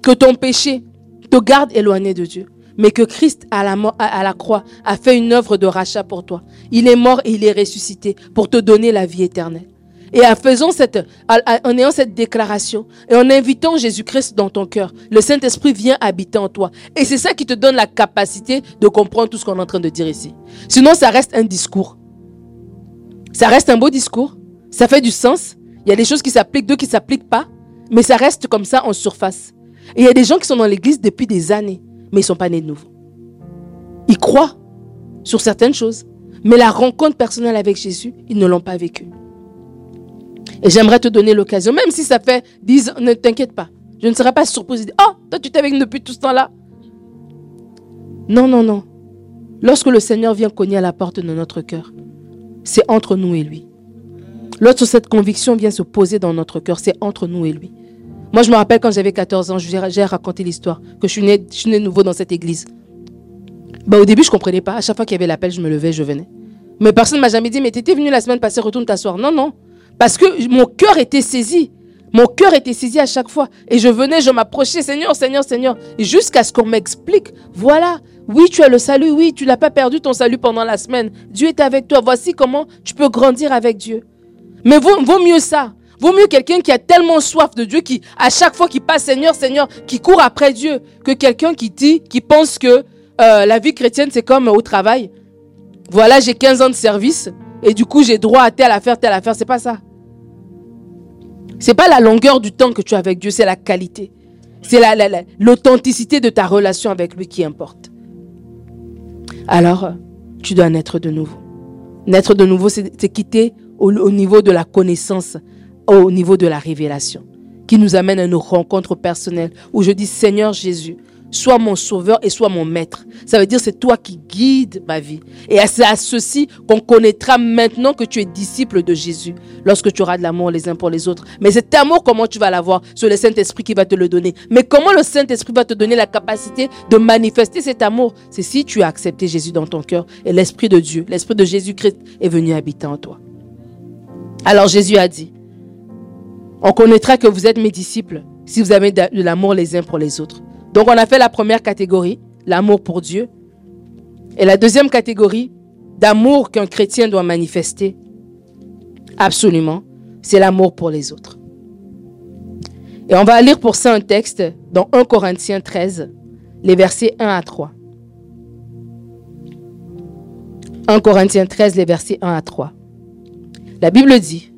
que ton péché te garde éloigné de Dieu. mais que Christ à la, croix a fait une œuvre de rachat pour toi. Il est mort et il est ressuscité pour te donner la vie éternelle. Et en faisant cette, en ayant cette déclaration et en invitant Jésus-Christ dans ton cœur, le Saint-Esprit vient habiter en toi. Et c'est ça qui te donne la capacité de comprendre tout ce qu'on est en train de dire ici. Sinon, ça reste un discours. Ça reste un beau discours. Ça fait du sens. Il y a des choses qui s'appliquent, d'autres qui ne s'appliquent pas. Mais ça reste comme ça en surface. Et il y a des gens qui sont dans l'église depuis des années, mais ils ne sont pas nés de nouveau. Ils croient sur certaines choses, mais la rencontre personnelle avec Jésus, ils ne l'ont pas vécue. Et j'aimerais te donner l'occasion, même si ça fait 10 ans, ne t'inquiète pas. Je ne serai pas surprise. Oh, toi, tu t'es avec nous depuis tout ce temps-là. Non, non, non. Lorsque le Seigneur vient cogner à la porte de notre cœur, c'est entre nous et lui. Lorsque cette conviction vient se poser dans notre cœur, c'est entre nous et lui. Moi, je me rappelle quand j'avais 14 ans, j'ai raconté l'histoire, que je suis né, je suis né nouveau dans cette église. Bah, au début, je ne comprenais pas. À chaque fois qu'il y avait l'appel, je me levais, je venais. Mais personne ne m'a jamais dit, mais tu étais venu la semaine passée, retourne t'asseoir. Non, non. Parce que mon cœur était saisi. Mon cœur était saisi à chaque fois. Et je venais, je m'approchais, Seigneur, Seigneur, Seigneur. Jusqu'à ce qu'on m'explique, voilà, oui, tu as le salut, oui, tu n'as pas perdu ton salut pendant la semaine. Dieu est avec toi. Voici comment tu peux grandir avec Dieu. Mais vaut mieux ça. Vaut mieux quelqu'un qui a tellement soif de Dieu, qui, à chaque fois qu'il passe Seigneur, Seigneur, qui court après Dieu, que quelqu'un qui dit, qui pense que euh, la vie chrétienne, c'est comme au travail. Voilà, j'ai 15 ans de service et du coup, j'ai droit à telle affaire, telle affaire. C'est pas ça. C'est pas la longueur du temps que tu as avec Dieu, c'est la qualité. C'est l'authenticité de ta relation avec lui qui importe. Alors, tu dois naître de nouveau. Naître de nouveau, c'est quitter au, niveau de la connaissance, au niveau de la révélation, qui nous amène à nos rencontres personnelles, où je dis, Seigneur Jésus, sois mon sauveur et sois mon maître. Ça veut dire c'est toi qui guides ma vie. Et c'est à ceci qu'on connaîtra maintenant que tu es disciple de Jésus, lorsque tu auras de l'amour les uns pour les autres. Mais cet amour, comment tu vas l'avoir? C'est le Saint-Esprit qui va te le donner. Mais comment le Saint-Esprit va te donner la capacité de manifester cet amour? C'est si tu as accepté Jésus dans ton cœur et l'Esprit de Dieu, l'Esprit de Jésus-Christ est venu habiter en toi. Alors Jésus a dit, on connaîtra que vous êtes mes disciples si vous avez de l'amour les uns pour les autres. Donc on a fait la première catégorie, l'amour pour Dieu. Et la deuxième catégorie d'amour qu'un chrétien doit manifester, absolument, c'est l'amour pour les autres. Et on va lire pour ça un texte dans 1 Corinthiens 13, les versets 1 à 3. 1 Corinthiens 13, les versets 1 à 3. La Bible dit,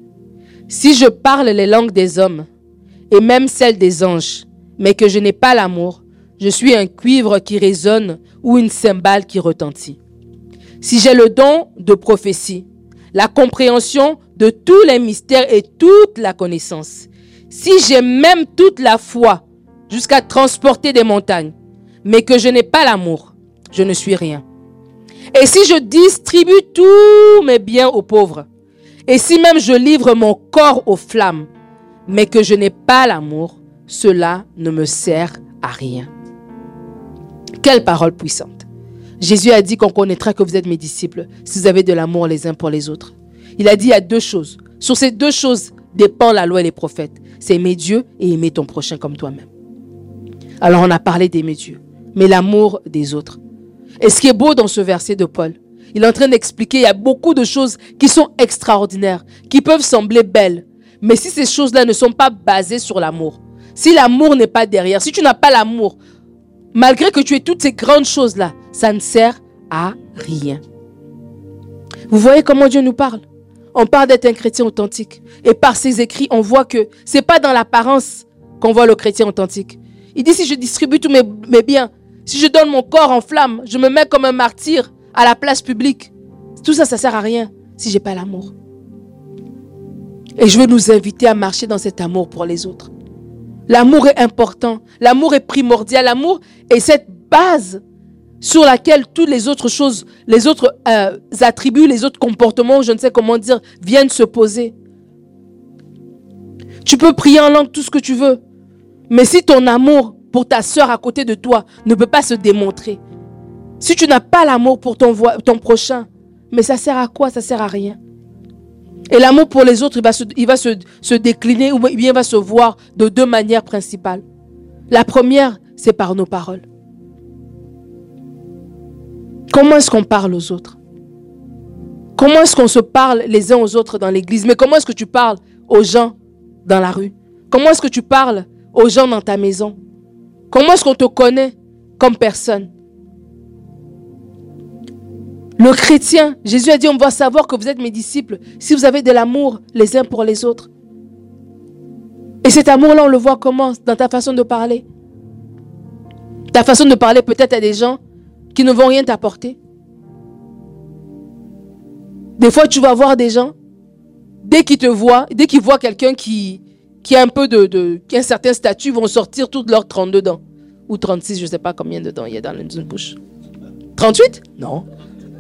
Si je parle les langues des hommes et même celles des anges, mais que je n'ai pas l'amour, je suis un cuivre qui résonne ou une cymbale qui retentit. Si j'ai le don de prophétie, la compréhension de tous les mystères et toute la connaissance, si j'ai même toute la foi jusqu'à transporter des montagnes, mais que je n'ai pas l'amour, je ne suis rien. Et si je distribue tous mes biens aux pauvres, et si même je livre mon corps aux flammes, mais que je n'ai pas l'amour, cela ne me sert à rien. Quelle parole puissante. Jésus a dit qu'on connaîtra que vous êtes mes disciples si vous avez de l'amour les uns pour les autres. Il a dit il y a deux choses. Sur ces deux choses dépend la loi et les prophètes. C'est aimer Dieu et aimer ton prochain comme toi-même. Alors on a parlé d'aimer Dieu, mais l'amour des autres. Et ce qui est beau dans ce verset de Paul, il est en train d'expliquer, il y a beaucoup de choses qui sont extraordinaires, qui peuvent sembler belles. Mais si ces choses-là ne sont pas basées sur l'amour, si l'amour n'est pas derrière, si tu n'as pas l'amour, malgré que tu aies toutes ces grandes choses-là, ça ne sert à rien. Vous voyez comment Dieu nous parle? On parle d'être un chrétien authentique. Et par ses écrits, on voit que c'est pas dans l'apparence qu'on voit le chrétien authentique. Il dit si je distribue tous mes, mes biens, si je donne mon corps en flamme, je me mets comme un martyr, à la place publique. Tout ça, ça sert à rien si j'ai pas l'amour. Et je veux nous inviter à marcher dans cet amour pour les autres. L'amour est important, l'amour est primordial, l'amour est cette base sur laquelle toutes les autres choses, les autres euh, attributs, les autres comportements, je ne sais comment dire, viennent se poser. Tu peux prier en langue tout ce que tu veux, mais si ton amour pour ta soeur à côté de toi ne peut pas se démontrer, si tu n'as pas l'amour pour ton, ton prochain, mais ça sert à quoi? Ça sert à rien. Et l'amour pour les autres, il va, se, décliner ou bien il va se voir de deux manières principales. La première, c'est par nos paroles. comment est-ce qu'on parle aux autres? Comment est-ce qu'on se parle les uns aux autres dans l'église? Mais comment est-ce que tu parles aux gens dans la rue? Comment est-ce que tu parles aux gens dans ta maison? Comment est-ce qu'on te connaît comme personne? Le chrétien, Jésus a dit, on va savoir que vous êtes mes disciples si vous avez de l'amour les uns pour les autres. Et cet amour-là, on le voit comment? Dans ta façon de parler. Ta façon de parler peut-être à des gens qui ne vont rien t'apporter. Des fois, tu vas voir des gens, dès qu'ils te voient, dès qu'ils voient quelqu'un qui, qui a un peu de, qui a un certain statut, vont sortir toutes leurs 32 dents. Ou 36, je ne sais pas combien de dents il y a dans une bouche. 38 Non.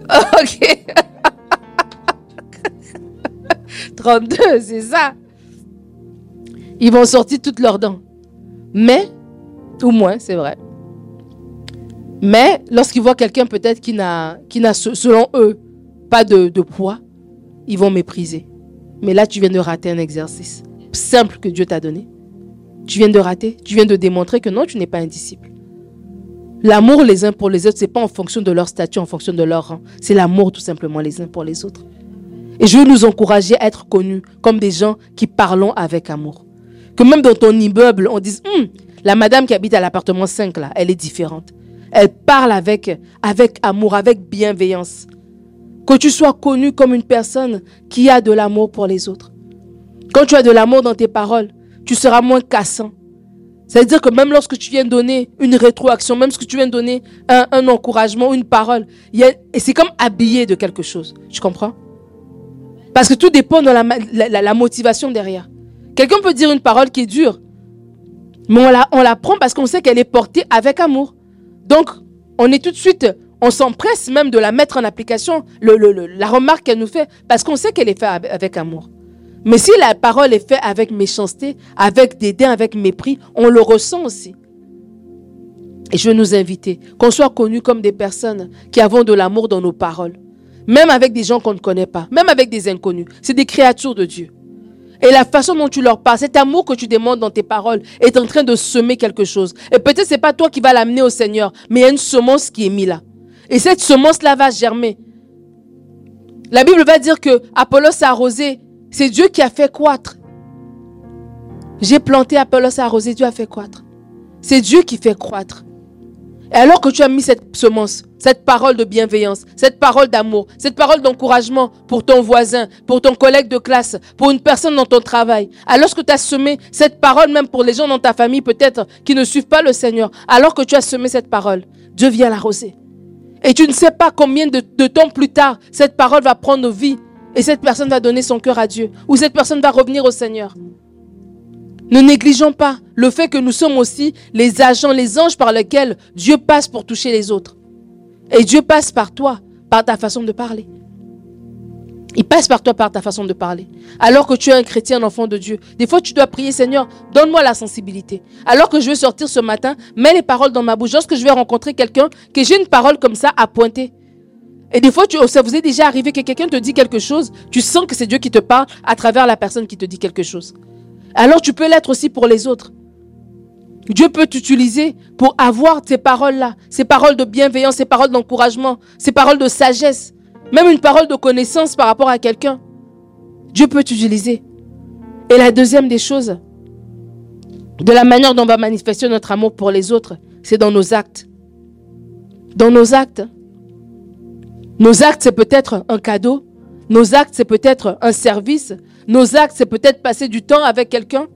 ok. 32, c'est ça. Ils vont sortir toutes leurs dents. Mais, ou moins, c'est vrai. Mais lorsqu'ils voient quelqu'un peut-être qui n'a, qui n'a, selon eux, pas de, de poids, ils vont mépriser. Mais là, tu viens de rater un exercice simple que Dieu t'a donné. Tu viens de rater. Tu viens de démontrer que non, tu n'es pas un disciple. L'amour les uns pour les autres, ce n'est pas en fonction de leur statut, en fonction de leur rang. C'est l'amour tout simplement les uns pour les autres. Et je veux nous encourager à être connus comme des gens qui parlons avec amour. Que même dans ton immeuble, on dise, hum, la madame qui habite à l'appartement 5, là, elle est différente. Elle parle avec, avec amour, avec bienveillance. Que tu sois connu comme une personne qui a de l'amour pour les autres. Quand tu as de l'amour dans tes paroles, tu seras moins cassant. C'est-à-dire que même lorsque tu viens donner une rétroaction, même lorsque tu viens donner un, encouragement, une parole, c'est comme habillé de quelque chose. Tu comprends? Parce que tout dépend de la, motivation derrière. Quelqu'un peut dire une parole qui est dure, mais on la prend parce qu'on sait qu'elle est portée avec amour. Donc, on est tout de suite, on s'empresse même de la mettre en application, la remarque qu'elle nous fait, parce qu'on sait qu'elle est faite avec amour. Mais si la parole est faite avec méchanceté, avec dédain, avec mépris, on le ressent aussi. Et je veux nous inviter, qu'on soit connus comme des personnes qui avons de l'amour dans nos paroles. Même avec des gens qu'on ne connaît pas, même avec des inconnus. C'est des créatures de Dieu. Et la façon dont tu leur parles, cet amour que tu demandes dans tes paroles est en train de semer quelque chose. Et peut-être c'est pas toi qui vas l'amener au Seigneur, mais il y a une semence qui est mise là. Et cette semence-là va germer. La Bible va dire que Apollos a arrosé, c'est Dieu qui a fait croître. J'ai planté Apollos a arrosé, Dieu a fait croître. C'est Dieu qui fait croître. Et alors que tu as mis cette semence, cette parole de bienveillance, cette parole d'amour, cette parole d'encouragement pour ton voisin, pour ton collègue de classe, pour une personne dans ton travail, alors que tu as semé cette parole même pour les gens dans ta famille peut-être qui ne suivent pas le Seigneur, alors que tu as semé cette parole, Dieu vient l'arroser. Et tu ne sais pas combien de temps plus tard cette parole va prendre vie et cette personne va donner son cœur à Dieu ou cette personne va revenir au Seigneur. Ne négligeons pas le fait que nous sommes aussi les agents, les anges par lesquels Dieu passe pour toucher les autres. Et Dieu passe par toi, par ta façon de parler. Il passe par toi, par ta façon de parler. Alors que tu es un chrétien, un enfant de Dieu. Des fois, tu dois prier, Seigneur, donne-moi la sensibilité. Alors que je vais sortir ce matin, mets les paroles dans ma bouche. Lorsque je vais rencontrer quelqu'un, que j'ai une parole comme ça à pointer. Et des fois, ça vous est déjà arrivé que quelqu'un te dit quelque chose, tu sens que c'est Dieu qui te parle à travers la personne qui te dit quelque chose. Alors tu peux l'être aussi pour les autres. Dieu peut t'utiliser pour avoir ces paroles-là, ces paroles de bienveillance, ces paroles d'encouragement, ces paroles de sagesse, même une parole de connaissance par rapport à quelqu'un. Dieu peut t'utiliser. Et la deuxième des choses, de la manière dont on va manifester notre amour pour les autres, c'est dans nos actes. Dans nos actes. Nos actes, c'est peut-être un cadeau. Nos actes, c'est peut-être un service. Nos actes, c'est peut-être passer du temps avec quelqu'un.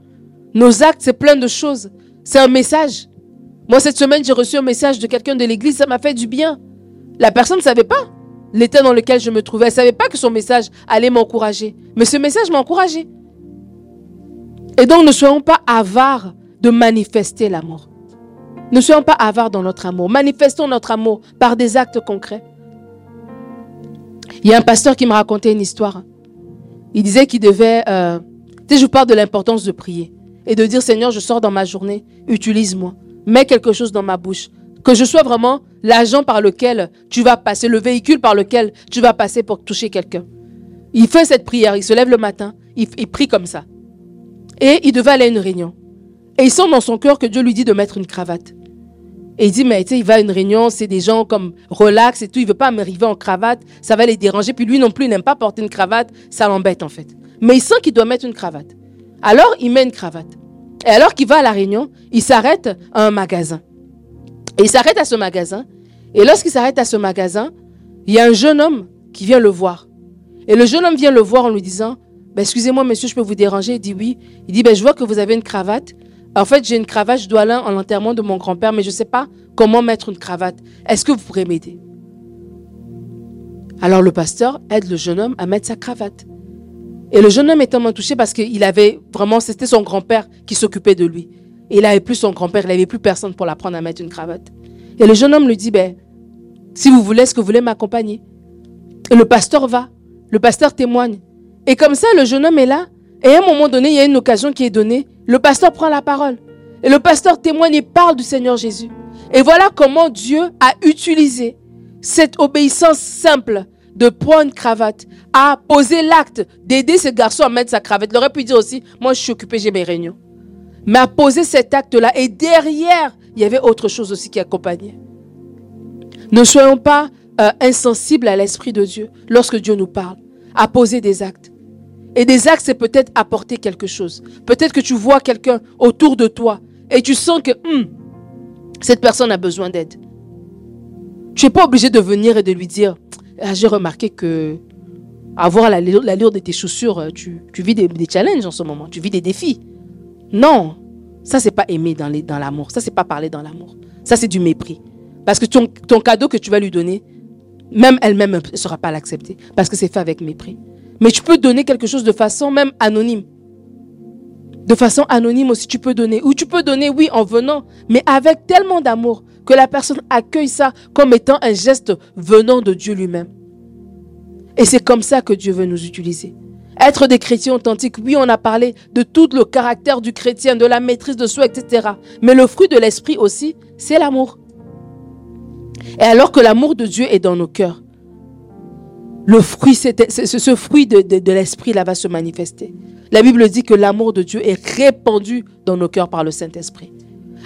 Nos actes, c'est plein de choses. C'est un message. Moi, cette semaine, j'ai reçu un message de quelqu'un de l'église, ça m'a fait du bien. La personne ne savait pas l'état dans lequel je me trouvais. Elle ne savait pas que son message allait m'encourager. Mais ce message m'a encouragé. Et donc, ne soyons pas avares de manifester l'amour. Ne soyons pas avares dans notre amour. Manifestons notre amour par des actes concrets. Il y a un pasteur qui me racontait une histoire. Il disait qu'il devait... Euh, tu sais, je vous parle de l'importance de prier et de dire Seigneur, je sors dans ma journée, utilise-moi, mets quelque chose dans ma bouche, que je sois vraiment l'agent par lequel tu vas passer, le véhicule par lequel tu vas passer pour toucher quelqu'un. Il fait cette prière, il se lève le matin, il, il prie comme ça. Et il devait aller à une réunion. Et il sent dans son cœur que Dieu lui dit de mettre une cravate. Et il dit, mais tu sais, il va à une réunion, c'est des gens comme relax et tout, il veut pas m'arriver en cravate, ça va les déranger. Puis lui non plus, il n'aime pas porter une cravate, ça l'embête en fait. Mais il sent qu'il doit mettre une cravate. Alors, il met une cravate. Et alors qu'il va à la réunion, il s'arrête à un magasin. Et il s'arrête à ce magasin. Et lorsqu'il s'arrête à ce magasin, il y a un jeune homme qui vient le voir. Et le jeune homme vient le voir en lui disant, ben, excusez-moi monsieur, je peux vous déranger Il dit oui. Il dit, ben, je vois que vous avez une cravate. En fait, j'ai une cravate, je dois aller en l'enterrement de mon grand-père, mais je ne sais pas comment mettre une cravate. Est-ce que vous pourrez m'aider? Alors le pasteur aide le jeune homme à mettre sa cravate. Et le jeune homme est tellement touché parce qu'il avait vraiment, c'était son grand-père qui s'occupait de lui. Et il n'avait plus son grand-père, il n'avait plus personne pour l'apprendre à mettre une cravate. Et le jeune homme lui dit, ben, si vous voulez, est-ce que vous voulez m'accompagner? Et le pasteur va, le pasteur témoigne. Et comme ça, le jeune homme est là. Et à un moment donné, il y a une occasion qui est donnée. Le pasteur prend la parole. Et le pasteur témoigne et parle du Seigneur Jésus. Et voilà comment Dieu a utilisé cette obéissance simple de prendre une cravate, à poser l'acte d'aider ce garçon à mettre sa cravate. Il aurait pu dire aussi, moi je suis occupé, j'ai mes réunions. Mais à poser cet acte-là. Et derrière, il y avait autre chose aussi qui accompagnait. Ne soyons pas euh, insensibles à l'Esprit de Dieu lorsque Dieu nous parle. À poser des actes. Et des actes, c'est peut-être apporter quelque chose. Peut-être que tu vois quelqu'un autour de toi et tu sens que hmm, cette personne a besoin d'aide. Tu n'es pas obligé de venir et de lui dire, ah, j'ai remarqué que avoir l'allure de tes chaussures, euh, tu, vis des, challenges en ce moment, tu vis des défis. Non, ça c'est pas aimer dans l'amour, ça c'est pas parler dans l'amour, ça c'est du mépris. Parce que ton, ton cadeau que tu vas lui donner, même elle-même ne sera pas l'accepter, parce que c'est fait avec mépris. Mais tu peux donner quelque chose de façon même anonyme. De façon anonyme aussi, tu peux donner. Ou tu peux donner, oui, en venant, mais avec tellement d'amour que la personne accueille ça comme étant un geste venant de Dieu lui-même. Et c'est comme ça que Dieu veut nous utiliser. Être des chrétiens authentiques, oui, on a parlé de tout le caractère du chrétien, de la maîtrise de soi, etc. Mais le fruit de l'esprit aussi, c'est l'amour. Et alors que l'amour de Dieu est dans nos cœurs, le fruit, ce fruit de, de, l'esprit là va se manifester. La Bible dit que l'amour de Dieu est répandu dans nos cœurs par le Saint-Esprit.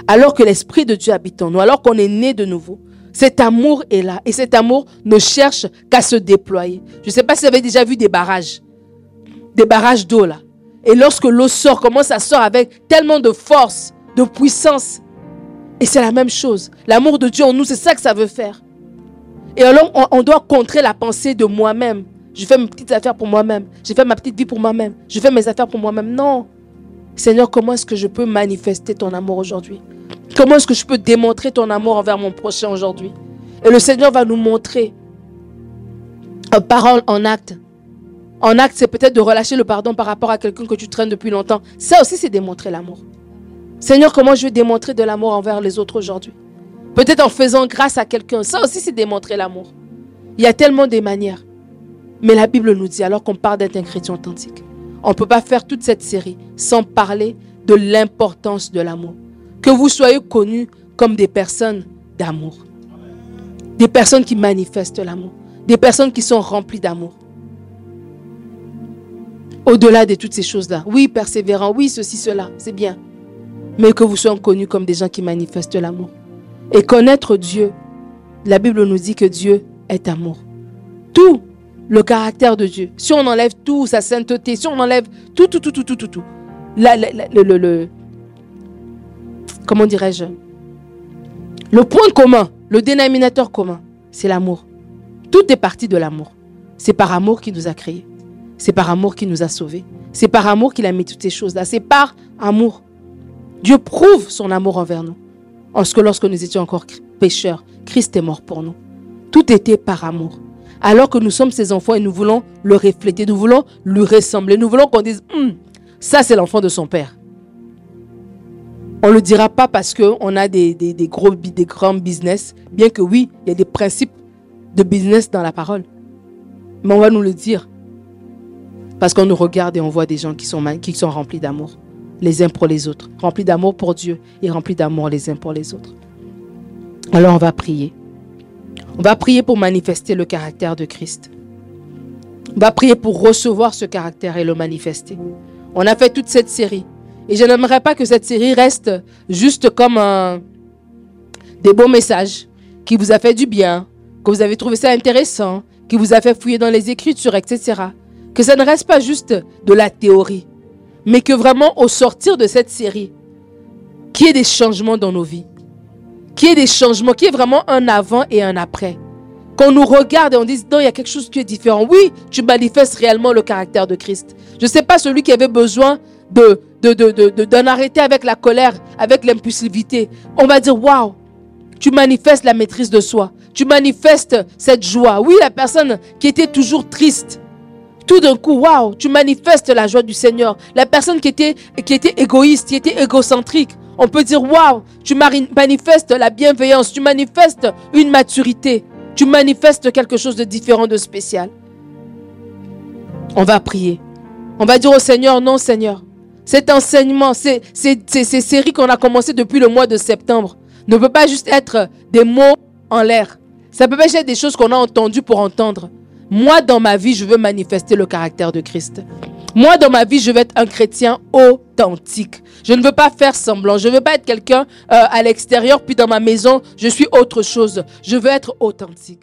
Alors que l'Esprit de Dieu habite en nous, alors qu'on est né de nouveau, cet amour est là. Et cet amour ne cherche qu'à se déployer. Je ne sais pas si vous avez déjà vu des barrages. Des barrages d'eau là. Et lorsque l'eau sort, comment ça sort avec tellement de force, de puissance. Et c'est la même chose. L'amour de Dieu en nous, c'est ça que ça veut faire. Et alors, on, doit contrer la pensée de moi-même. Je fais mes petites affaires pour moi-même. Je fais ma petite vie pour moi-même. Je fais mes affaires pour moi-même. Non. Seigneur, comment est-ce que je peux manifester ton amour aujourd'hui? Comment est-ce que je peux démontrer ton amour envers mon prochain aujourd'hui? Et le Seigneur va nous montrer en parole, en acte. En acte, c'est peut-être de relâcher le pardon par rapport à quelqu'un que tu traînes depuis longtemps. Ça aussi, c'est démontrer l'amour. Seigneur, comment je vais démontrer de l'amour envers les autres aujourd'hui? Peut-être en faisant grâce à quelqu'un. Ça aussi, c'est démontrer l'amour. Il y a tellement de manières. Mais la Bible nous dit, alors qu'on parle d'être un chrétien authentique, on ne peut pas faire toute cette série sans parler de l'importance de l'amour. Que vous soyez connus comme des personnes d'amour. Des personnes qui manifestent l'amour. Des personnes qui sont remplies d'amour. Au-delà de toutes ces choses-là. Oui, persévérant. Oui, ceci, cela. C'est bien. Mais que vous soyez connus comme des gens qui manifestent l'amour. Et connaître Dieu, la Bible nous dit que Dieu est amour. Tout le caractère de Dieu, si on enlève tout, sa sainteté, si on enlève tout, tout, tout, tout, tout, tout, tout, le, le, comment dirais-je, le point commun, le dénominateur commun, c'est l'amour. Tout est parti de l'amour. C'est par amour qu'il nous a créés. C'est par amour qu'il nous a sauvés. C'est par amour qu'il a mis toutes ces choses-là. C'est par amour. Dieu prouve son amour envers nous. Parce que lorsque nous étions encore pécheurs, Christ est mort pour nous. Tout était par amour. Alors que nous sommes ses enfants et nous voulons le refléter, nous voulons lui ressembler, nous voulons qu'on dise, hum, ça c'est l'enfant de son père. On ne le dira pas parce qu'on a des, des, gros, grands business, bien que oui, il y a des principes de business dans la parole. Mais on va nous le dire. Parce qu'on nous regarde et on voit des gens qui sont remplis d'amour les uns pour les autres, remplis d'amour pour Dieu et remplis d'amour les uns pour les autres. Alors on va prier. On va prier pour manifester le caractère de Christ. On va prier pour recevoir ce caractère et le manifester. On a fait toute cette série. Et je n'aimerais pas que cette série reste juste comme des bons messages, qui vous a fait du bien, que vous avez trouvé ça intéressant, qui vous a fait fouiller dans les Écritures, etc. Que ça ne reste pas juste de la théorie, mais que vraiment au sortir de cette série, qu'il y ait des changements dans nos vies, qu'il y ait des changements, qu'il y ait vraiment un avant et un après. Qu'on nous regarde et on dise, non, il y a quelque chose qui est différent. Oui, tu manifestes réellement le caractère de Christ. Je ne sais pas celui qui avait besoin de, de, de, d'en arrêter avec la colère, avec l'impulsivité. On va dire, waouh, tu manifestes la maîtrise de soi. Tu manifestes cette joie. Oui, la personne qui était toujours triste, tout d'un coup, waouh, tu manifestes la joie du Seigneur. La personne qui était, qui était égoïste, qui était égocentrique, on peut dire, waouh, tu manifestes la bienveillance, tu manifestes une maturité. Tu manifestes quelque chose de différent, de spécial. On va prier. On va dire au Seigneur, non Seigneur, cet enseignement, ces, ces, ces, séries qu'on a commencé depuis le mois de septembre, ne peut pas juste être des mots en l'air. Ça peut pas être des choses qu'on a entendues pour entendre. Moi, dans ma vie, je veux manifester le caractère de Christ. Moi, dans ma vie, je veux être un chrétien authentique. Je ne veux pas faire semblant. Je ne veux pas être quelqu'un euh, à l'extérieur, puis dans ma maison, je suis autre chose. Je veux être authentique.